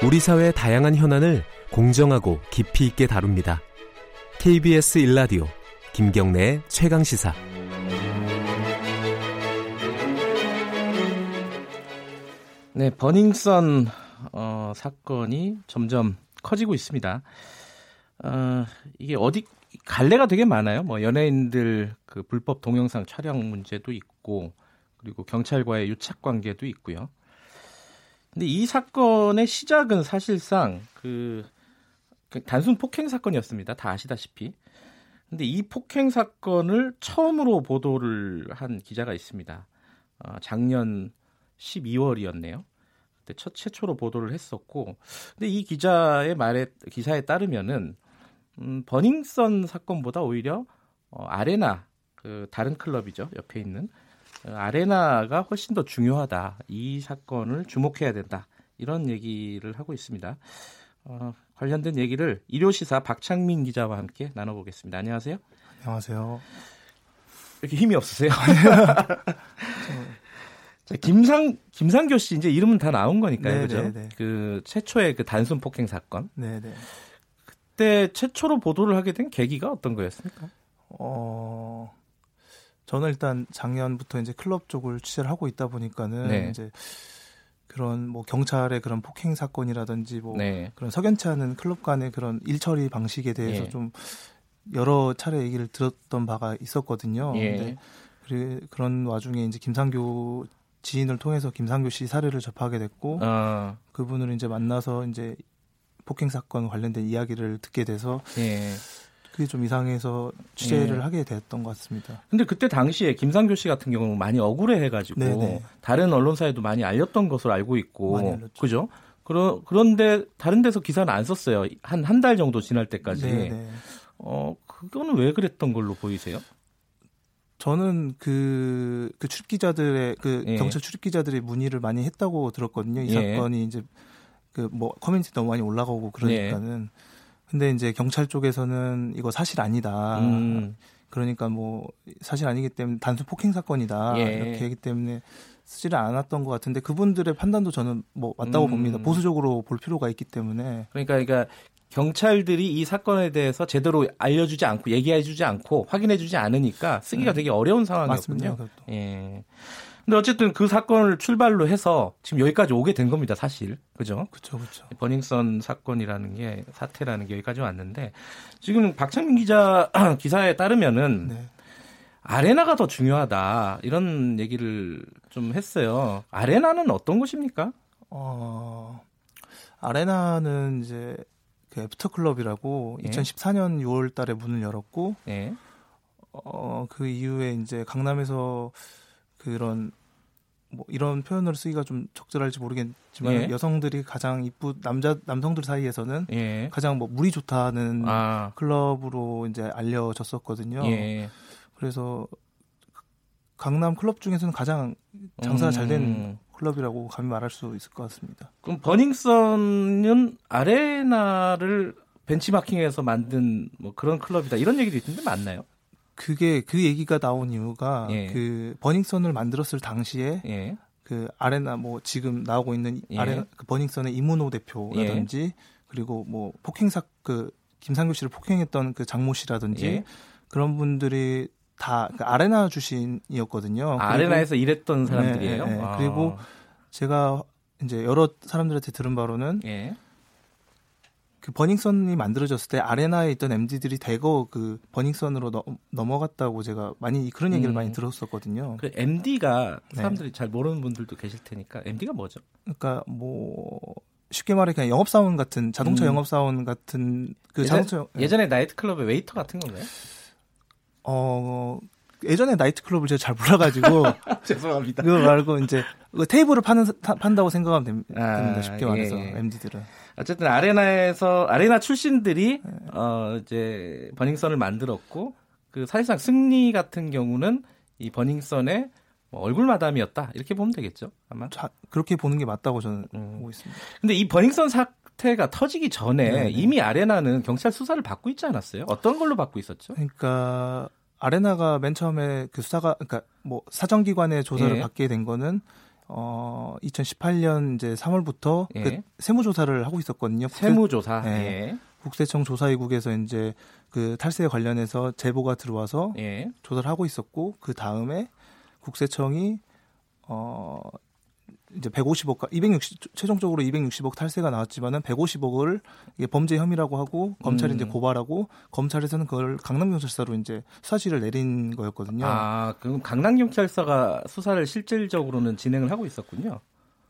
우리 사회의 다양한 현안을 공정하고 깊이 있게 다룹니다. KBS 일라디오 김경래의 최강 시사. 네, 버닝썬 어, 사건이 점점 커지고 있습니다. 어, 이게 어디 갈래가 되게 많아요. 뭐 연예인들 그 불법 동영상 촬영 문제도 있고 그리고 경찰과의 유착 관계도 있고요. 근데 이 사건의 시작은 사실상 그, 그 단순 폭행 사건이었습니다. 다 아시다시피. 근데 이 폭행 사건을 처음으로 보도를 한 기자가 있습니다. 어, 작년 12월이었네요. 그때 첫 최초로 보도를 했었고, 근데 이 기자의 말에 기사에 따르면은 음, 버닝썬 사건보다 오히려 어, 아레나 그 다른 클럽이죠 옆에 있는 어, 아레나가 훨씬 더 중요하다. 이 사건을 주목해야 된다. 이런 얘기를 하고 있습니다. 어, 관련된 얘기를 일요시사 박창민 기자와 함께 나눠보겠습니다. 안녕하세요. 안녕하세요. 이렇게 힘이 없으세요? 자, 김상 김상교 씨 이제 이름은 다 나온 거니까요, 네, 그죠? 네, 네. 그 최초의 그 단순 폭행 사건. 네, 네. 그때 최초로 보도를 하게 된 계기가 어떤 거였습니까? 어, 저는 일단 작년부터 이제 클럽 쪽을 취재를 하고 있다 보니까는 네. 이제 그런 뭐 경찰의 그런 폭행 사건이라든지 뭐 네. 그런 석연치 않은 클럽 간의 그런 일처리 방식에 대해서 예. 좀 여러 차례 얘기를 들었던 바가 있었거든요. 예. 근데 그래, 그런 와중에 이제 김상교 지인을 통해서 김상교 씨 사례를 접하게 됐고 어, 그분을 이제 만나서 이제 폭행 사건 관련된 이야기를 듣게 돼서 예. 그게 좀 이상해서 취재를 예. 하게 됐던 것 같습니다. 근데 그때 당시에 김상교 씨 같은 경우는 많이 억울해 해가지고 네네. 다른 언론사에도 많이 알렸던 것으로 알고 있고. 그죠? 그러, 그런데 다른 데서 기사는 안 썼어요. 한 한 달 정도 지날 때까지. 네, 네. 어 그거는 왜 그랬던 걸로 보이세요? 저는 그, 그 출입 기자들의 그 예. 경찰 출입 기자들의 문의를 많이 했다고 들었거든요. 이 예. 사건이 이제 그 뭐 커뮤니티 너무 많이 올라가고 그러니까는. 예. 근데 이제 경찰 쪽에서는 이거 사실 아니다. 음, 그러니까 뭐 사실 아니기 때문에 단순 폭행 사건이다. 예. 이렇게 하기 때문에 쓰지를 않았던 것 같은데 그분들의 판단도 저는 뭐 맞다고 음. 봅니다. 보수적으로 볼 필요가 있기 때문에. 그러니까 그러니까 경찰들이 이 사건에 대해서 제대로 알려주지 않고 얘기해주지 않고 확인해주지 않으니까 쓰기가 네. 되게 어려운 맞습니다. 상황이었군요. 그것도. 예. 근데 어쨌든 그 사건을 출발로 해서 지금 여기까지 오게 된 겁니다, 사실. 그죠? 그렇죠, 그렇죠. 버닝썬 사건이라는 게 사태라는 게 여기까지 왔는데 지금 박창민 기자 기사에 따르면은 네. 아레나가 더 중요하다 이런 얘기를 좀 했어요. 아레나는 어떤 곳입니까? 어, 아레나는 이제 그 after 클럽이라고 예. 2014년 6월 달에 문을 열었고, 예. 어, 그 이후에 이제 강남에서 그런 뭐 이런 표현으로 쓰기가 좀 적절할지 모르겠지만 예. 여성들이 가장 이쁘 남자 남성들 사이에서는 예. 가장 뭐 물이 좋다는 아. 클럽으로 이제 알려졌었거든요. 예. 그래서 강남 클럽 중에서는 가장 장사가 잘된 음. 클럽이라고 감히 말할 수 있을 것 같습니다. 그럼 버닝썬은 아레나를 벤치마킹해서 만든 뭐 그런 클럽이다 이런 얘기도 있던데 맞나요? 그게 그 얘기가 나온 이유가 예. 그 버닝썬을 만들었을 당시에 예. 그 아레나 뭐 지금 나오고 있는 예. 아레나 그 버닝썬의 이문호 대표라든지 그리고 뭐 폭행사 그 김상규 씨를 폭행했던 그 장모 씨라든지 예. 그런 분들이 다 그 아레나 출신이었거든요. 아, 아레나에서 일했던 사람들이에요. 네, 네, 네. 아. 그리고 제가 이제 여러 사람들한테 들은 바로는 예. 그 버닝썬이 만들어졌을 때 아레나에 있던 MD들이 대거 그 버닝썬으로 너- 넘어갔다고 제가 많이 그런 얘기를 음. 많이 들었었거든요. 그 MD가 네. 사람들이 잘 모르는 분들도 계실 테니까 MD가 뭐죠? 그러니까 뭐 쉽게 말해 그냥 영업 사원 같은 자동차 음. 영업 사원 같은 그 예전- 자동차 예전에 나이트 클럽의 웨이터 같은 건가요? 어 예전에 나이트클럽을 제가 잘 몰라가지고 죄송합니다. 그거 말고 이제 그 테이블을 파는 사- 타- 판다고 생각하면 됩- 아, 됩니다. 쉽게 예, 말해서 예. MD들은 어쨌든 아레나에서 아레나 출신들이 네. 어 이제 버닝썬을 만들었고 그 사실상 승리 같은 경우는 이 버닝썬의 뭐 얼굴 마담이었다 이렇게 보면 되겠죠 아마. 자- 그렇게 보는 게 맞다고 저는 음. 보고 있습니다. 근데 이 버닝썬 사태가 터지기 전에 네, 네. 이미 아레나는 경찰 수사를 받고 있지 않았어요? 어떤 걸로 받고 있었죠? 그러니까 아레나가 맨 처음에 그 수사가 그러니까 뭐 사정기관의 조사를 예. 받게 된 거는 어 2018년 이제 3월부터 예. 그 세무조사를 하고 있었거든요. 국세- 세무조사. 네. 예. 국세청 조사위국에서 이제 그 탈세에 관련해서 제보가 들어와서 예. 조사를 하고 있었고 그 다음에 국세청이 어 이제 150억, 260 최종적으로 260억 탈세가 나왔지만은 150억을 이게 범죄 혐의라고 하고 검찰이 음. 이제 고발하고 검찰에서는 그걸 강남경찰서로 이제 수사지를 내린 거였거든요. 아, 그럼 강남경찰서가 수사를 실질적으로는 진행을 하고 있었군요.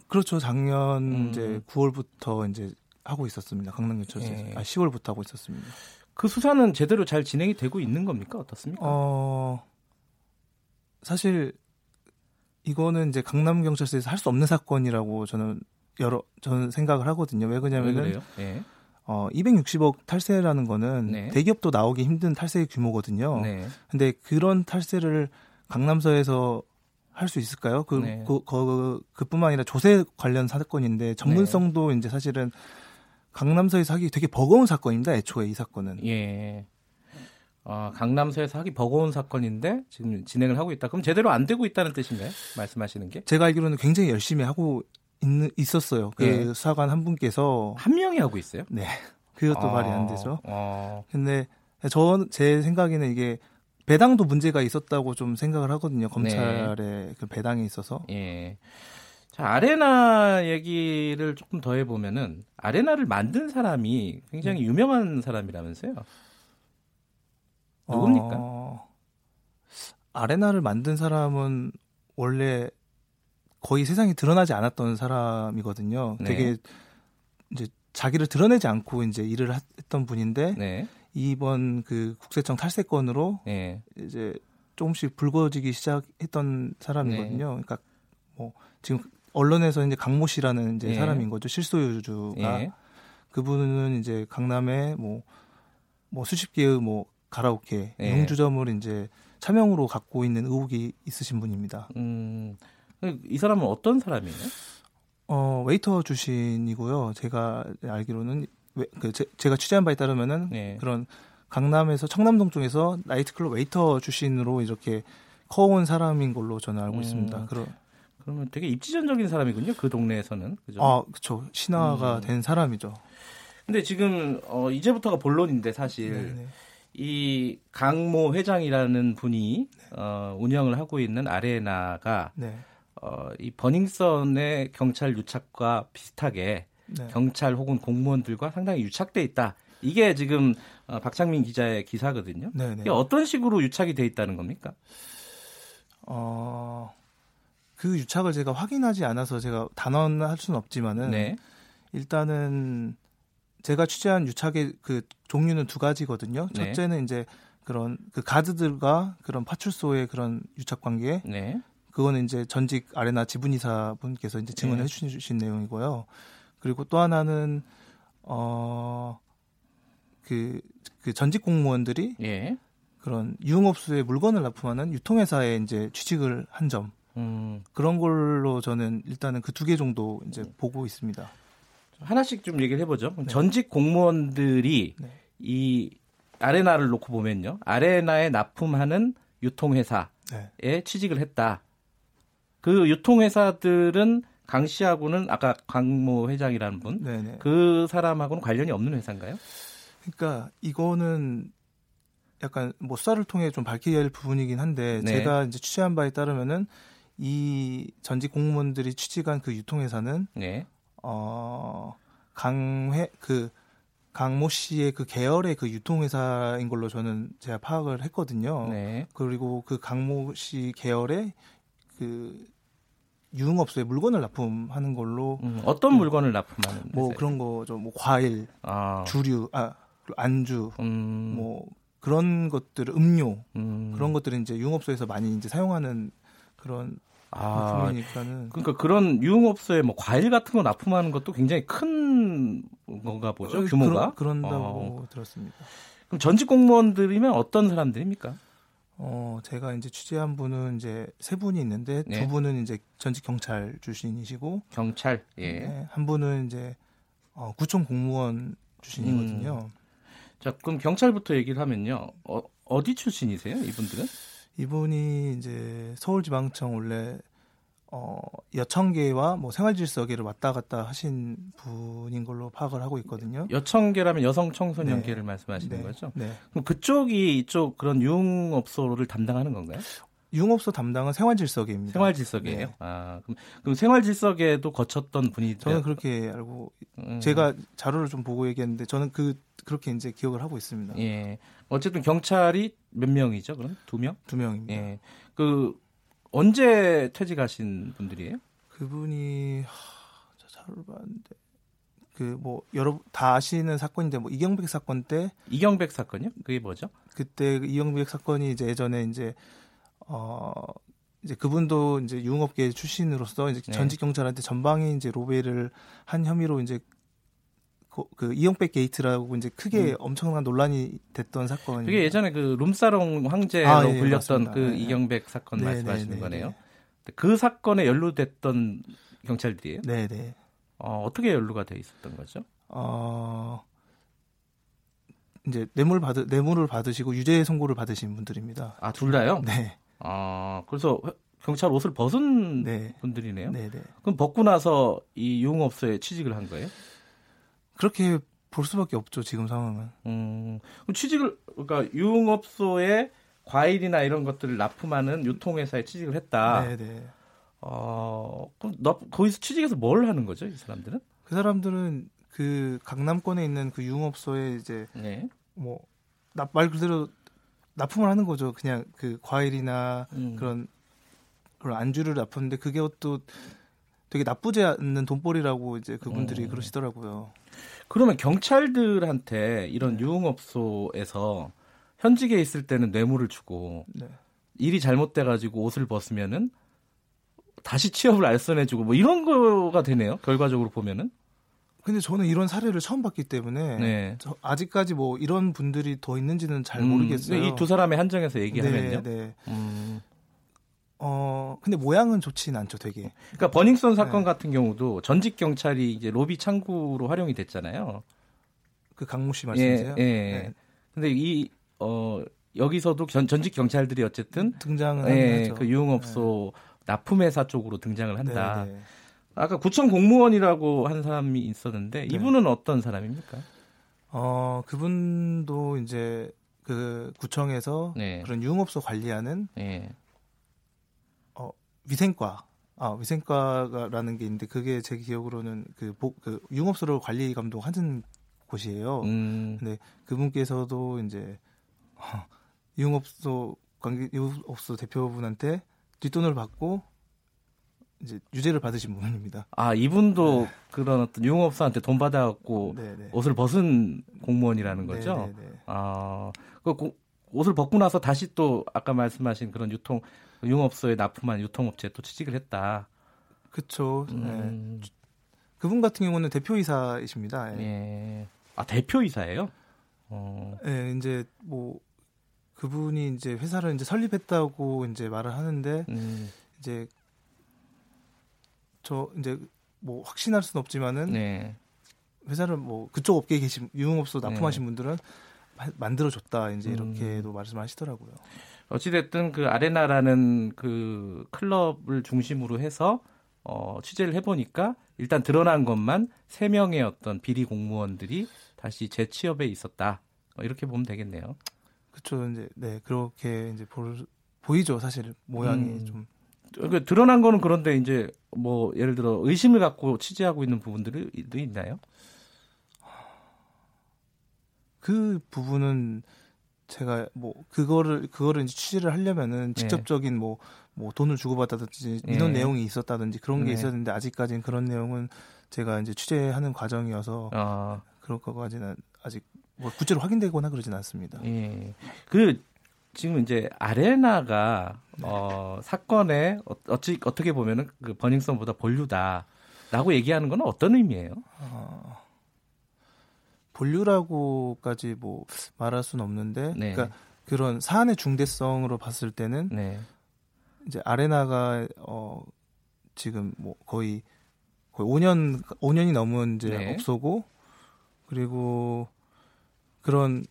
그렇죠. 작년 음. 이제 9월부터 이제 하고 있었습니다. 강남경찰서. 예. 아 10월부터 하고 있었습니다. 그 수사는 제대로 잘 진행이 되고 있는 겁니까? 어떻습니까? 어 사실 이거는 이제 강남 경찰서에서 할 수 없는 사건이라고 저는 여러 저는 생각을 하거든요. 왜왜 그러냐면은? 예. 어 260억 탈세라는 거는 네. 대기업도 나오기 힘든 탈세 규모거든요. 네. 근데 그런 탈세를 강남서에서 할 수 있을까요? 그, 네. 그, 그, 그뿐만 아니라 조세 관련 사건인데 전문성도 네. 이제 사실은 강남서에서 하기 되게 버거운 사건입니다. 애초에 이 사건은. 예. 아, 강남서에서 하기 버거운 사건인데 지금 진행을 하고 있다. 그럼 제대로 안 되고 있다는 뜻인가요? 말씀하시는 게? 제가 알기로는 굉장히 열심히 하고 있는, 있었어요. 그 예. 수사관 한 분께서. 한 명이 하고 있어요? 네. 그것도 아, 말이 안 되죠. 어, 근데 저, 제 생각에는 이게 배당도 문제가 있었다고 좀 생각을 하거든요. 검찰의 그 배당에 있어서. 예. 자, 아레나 얘기를 조금 더 해보면은 아레나를 만든 사람이 굉장히 유명한 사람이라면서요? 누굽니까? 어, 아레나를 만든 사람은 원래 거의 세상에 드러나지 않았던 사람이거든요. 네. 되게 이제 자기를 드러내지 않고 이제 일을 하- 했던 분인데 네. 이번 그 국세청 탈세건으로 예. 이제 조금씩 불거지기 시작했던 네. 사람이거든요. 그러니까 뭐 지금 언론에서 이제 강모 씨라는 이제 예. 사람인 거죠. 실소유주가 예. 그분은 이제 강남에 뭐, 뭐 수십 개의 뭐 가라오케, 예. 용주점을 이제 차명으로 갖고 있는 의혹이 있으신 분입니다. 음, 이 사람은 어떤 사람이에요? 어, 웨이터 출신이고요. 제가 알기로는 웨- 그 제, 제가 취재한 바에 따르면은 네. 그런 강남에서 청담동 쪽에서 나이트클럽 웨이터 출신으로 이렇게 커온 사람인 걸로 저는 알고 음. 있습니다. 그런 그러면 되게 입지전적인 사람이군요. 그 동네에서는. 그죠? 아, 그쵸. 신화가 음. 된 사람이죠. 근데 지금 어, 이제부터가 본론인데 사실 네네. 이 강모 회장이라는 분이 어, 운영을 하고 있는 아레나가 네. 어, 이 버닝썬의 경찰 유착과 비슷하게 네. 경찰 혹은 공무원들과 상당히 유착돼 있다. 이게 지금 어, 박창민 기자의 기사거든요. 네네. 이게 어떤 식으로 유착이 돼 있다는 겁니까? 어, 그 유착을 제가 확인하지 않아서 제가 단언할 수는 없지만은 네. 일단은 제가 취재한 유착의 그 종류는 두 가지거든요. 네. 첫째는 이제 그런 그 가드들과 그런 파출소의 그런 유착 관계. 네. 그거는 이제 전직 아레나 지분이사 분께서 이제 증언해 네. 주신 내용이고요. 그리고 또 하나는 어, 그, 그 전직 공무원들이 예. 그런 유흥업소에 물건을 납품하는 유통회사에 이제 취직을 한 점. 음, 그런 걸로 저는 일단은 그 두 개 정도 이제 보고 있습니다. 하나씩 좀 얘기를 해보죠. 네. 전직 공무원들이 네. 이 아레나를 놓고 보면요. 아레나에 납품하는 유통회사에 네. 취직을 했다. 그 유통회사들은 강 씨하고는 아까 강모 회장이라는 분, 네네. 그 사람하고는 관련이 없는 회사인가요? 그러니까 이거는 약간 뭐 수사를 통해 좀 밝혀야 할 부분이긴 한데 네. 제가 이제 취재한 바에 따르면은 이 전직 공무원들이 취직한 그 유통회사는 네. 어 강회 그 강모 씨의 그 계열의 그 유통회사인 걸로 저는 제가 파악을 했거든요. 네. 그리고 그 강모 씨 계열의 그 유흥업소에 물건을 납품하는 걸로 음, 어떤 물건을 납품하는 뭐 회사예요? 그런 거죠. 뭐 과일, 아, 주류, 아 안주, 음, 뭐 그런 것들, 음료 음, 그런 것들은 이제 유흥업소에서 많이 이제 사용하는 그런 아, 물품이니까는 그러니까 그런 유흥업소에 뭐 과일 같은 거 납품하는 것도 굉장히 큰 건가 보죠 규모가. 그런, 그런 다고 어. 들었습니다. 그럼 전직 공무원들이면 어떤 사람들입니까? 어 제가 이제 취재한 분은 이제 세 분이 있는데 네. 두 분은 이제 전직 경찰 출신이시고 경찰. 예. 네, 한 분은 이제 어, 구청 공무원 출신이거든요. 자, 그럼 경찰부터 얘기를 하면요. 어, 어디 출신이세요, 이분들은? 이분이 이제 서울지방청 원래 어, 여청계와 뭐 생활질서계를 왔다 갔다 하신 분인 걸로 파악을 하고 있거든요. 여청계라면 여성 청소년계를 네. 말씀하시는 네. 거죠? 네. 그럼 그쪽이 이쪽 그런 유흥업소를 담당하는 건가요? 유흥업소 담당은 생활질서계입니다. 생활질서계예요. 네. 아 그럼, 그럼 생활질서계도 거쳤던 분이 저는 그렇게 알고 음, 제가 자료를 좀 보고 얘기했는데 저는 그 그렇게 이제 기억을 하고 있습니다. 예 어쨌든 경찰이 몇 명이죠? 그럼 두 명? 두 명입니다. 예. 그 언제 퇴직하신 분들이에요? 그분이 하, 저 자료를 봤는데 그뭐 여러 다 아시는 사건인데 뭐 이경백 사건 때 이경백 사건이요? 그게 뭐죠? 그때 그 이경백 사건이 이제 예전에 이제 어 이제 그분도 이제 유흥업계 출신으로서 이제 네. 전직 경찰한테 전방위 이제 로베를 한 혐의로 이제 그, 그 이영백 게이트라고 이제 크게 엄청난 논란이 됐던 사건이 음. 그게 예전에 그 룸사롱 황제로 아, 예, 불렸던 맞습니다. 그 네, 네. 이경백 사건 네, 말씀하시는 네, 네, 거네요. 네. 그 사건에 연루됐던 경찰들이에요. 네, 네. 어, 어떻게 연루가 돼 있었던 거죠? 어 이제 뇌물 받으 뇌물을 받으시고 유죄 선고를 받으신 분들입니다. 아, 둘 다요? 네. 아, 그래서 경찰 옷을 벗은 네. 분들이네요. 네, 네. 그럼 벗고 나서 이 유흥업소에 취직을 한 거예요? 그렇게 볼 수밖에 없죠, 지금 상황은. 음, 그럼 취직을 그러니까 유흥업소에 과일이나 이런 것들을 납품하는 유통회사에 취직을 했다. 네, 네. 어, 그럼 너, 거기서 취직해서 뭘 하는 거죠, 이 사람들은? 그 사람들은 그 강남권에 있는 그 유흥업소에 이제 네. 뭐말 그대로 납품을 하는 거죠. 그냥 그 과일이나 음. 그런 그런 안주를 납품하는데 그게 또 되게 나쁘지 않는 돈벌이라고 이제 그분들이 음. 그러시더라고요. 그러면 경찰들한테 이런 유흥업소에서 현직에 있을 때는 뇌물을 주고 네. 일이 잘못돼 가지고 옷을 벗으면은 다시 취업을 알선해주고 뭐 이런 거가 되네요. 결과적으로 보면은. 근데 저는 이런 사례를 처음 봤기 때문에 네. 저 아직까지 뭐 이런 분들이 더 있는지는 잘 모르겠어요. 음, 이두 사람의 한정에서 얘기하면요. 네, 네. 음. 어 근데 모양은 좋진 않죠, 되게. 그러니까 버닝썬 사건 네. 같은 경우도 전직 경찰이 이제 로비 창구로 활용이 됐잖아요. 그 강모 씨 말씀이세요? 예, 예. 네. 근데 이 어, 여기서도 전, 전직 경찰들이 어쨌든 등장은 예, 하죠. 그 유흥업소 납품회사 쪽으로 등장을 한다. 네, 네. 아까 구청 공무원이라고 한 사람이 있었는데 네. 이분은 어떤 사람입니까? 어 그분도 이제 그 구청에서 네. 그런 유흥업소 관리하는 예. 위생과 아 위생과라는 게 있는데 그게 제 기억으로는 그, 복, 그 유흥업소를 관리 감독하는 곳이에요. 음. 근데 그분께서도 이제 어, 유흥업소 관계 유흥업소 대표분한테 뒷돈을 받고 이제 유죄를 받으신 분입니다. 아, 이분도 그런 어떤 유흥업소한테 돈 받아갖고 네, 네. 옷을 벗은 공무원이라는 네, 거죠? 네, 네. 아, 그 고- 옷을 벗고 나서 다시 또 아까 말씀하신 그런 유통 유흥업소에 납품한 유통업체에 또 취직을 했다. 그쵸. 네. 음, 그분 같은 경우는 대표이사이십니다. 예. 예. 아 대표이사예요? 어, 예, 이제 뭐 그분이 이제 회사를 이제 설립했다고 이제 말을 하는데 음, 이제 저 이제 뭐 확신할 수는 없지만은 네. 회사를 뭐 그쪽 업계에 계신 유흥업소 납품하신 네. 분들은 만들어 줬다 이제 음. 이렇게도 말씀하시더라고요. 어찌됐든 그 아레나라는 그 클럽을 중심으로 해서 어, 취재를 해보니까 일단 드러난 것만 세 명의 어떤 비리 공무원들이 다시 재취업에 있었다. 어, 이렇게 보면 되겠네요. 그쵸 이제 네 그렇게 이제 볼, 보이죠 사실 모양이 음. 좀 그 드러난 거는 그런데 이제 뭐 예를 들어 의심을 갖고 취재하고 있는 부분들이 있나요? 그 부분은 제가 뭐 그거를 그거를 이제 취재를 하려면은 직접적인 뭐뭐 돈을 주고받았든지 민원 네. 내용이 있었다든지 그런 게 네. 있었는데 아직까지는 그런 내용은 제가 이제 취재하는 과정이어서 아, 그럴 거까지는 아직 뭐 구체로 확인되거나 그러진 않습니다. 예. 그 지금 이제 아레나가 어, 사건에 어, 어찌 어떻게 보면은 그 버닝썬보다 본류다라고 얘기하는 건 어떤 의미예요? 어, 본류라고까지 뭐 말할 수는 없는데, 네. 그러니까 그런 사안의 중대성으로 봤을 때는 네. 이제 아레나가 어 지금 뭐 거의 거의 5년 5년이 넘은 이제 네. 업소고 그리고 그런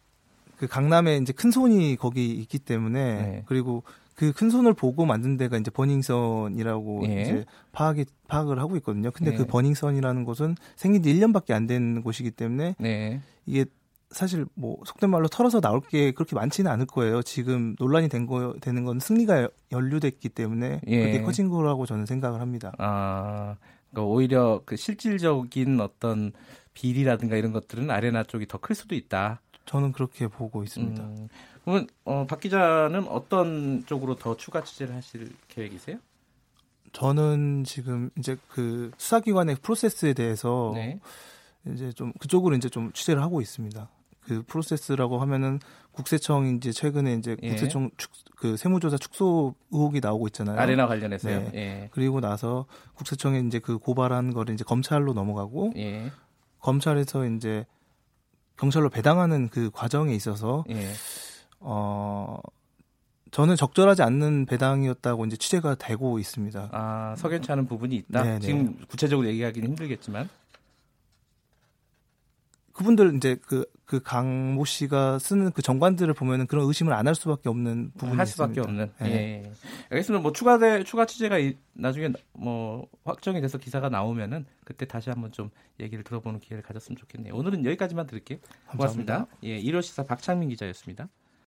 그 강남에 이제 큰 손이 거기 있기 때문에 네. 그리고 그 큰 손을 보고 만든 데가 이제 버닝썬이라고 예. 이제 파악이 파악을 하고 있거든요. 근데 네. 그 버닝썬이라는 곳은 생긴 지 1년밖에 안 된 곳이기 때문에 네. 이게 사실 뭐 속된 말로 털어서 나올 게 그렇게 많지는 않을 거예요. 지금 논란이 된 거 되는 건 승리가 연루됐기 때문에 예. 그게 커진 거라고 저는 생각을 합니다. 아, 그러니까 오히려 그 실질적인 어떤 비리라든가 이런 것들은 아레나 쪽이 더 클 수도 있다. 저는 그렇게 보고 있습니다. 음, 그러면 어, 박 기자는 어떤 쪽으로 더 추가 취재를 하실 계획이세요? 저는 지금 이제 그 수사기관의 프로세스에 대해서 네. 이제 좀 그쪽으로 이제 좀 취재를 하고 있습니다. 그 프로세스라고 하면은 국세청이 이제 최근에 이제 예. 국세청 축, 그 세무조사 축소 의혹이 나오고 있잖아요. 아레나 관련해서요. 네. 예. 그리고 나서 국세청에 이제 그 고발한 거를 이제 검찰로 넘어가고 예. 검찰에서 이제 경찰로 배당하는 그 과정에 있어서 예. 어 저는 적절하지 않는 배당이었다고 이제 취재가 되고 있습니다. 아, 석연치 않은 부분이 있다. 네, 네. 지금 구체적으로 얘기하기는 힘들겠지만. 그분들 이제 그, 그 강 모 씨가 쓰는 그 정관들을 보면은 그런 의심을 안 할 수밖에 없는 부분이 할 수밖에 있습니다. 없는. 네. 예. 알겠습니다. 뭐 추가돼 추가 취재가 이- 나중에 뭐 확정이 돼서 기사가 나오면은 그때 다시 한번 좀 얘기를 들어보는 기회를 가졌으면 좋겠네요. 오늘은 여기까지만 드릴게요. 고맙습니다. 감사합니다. 예, 1호 시사 박창민 기자였습니다.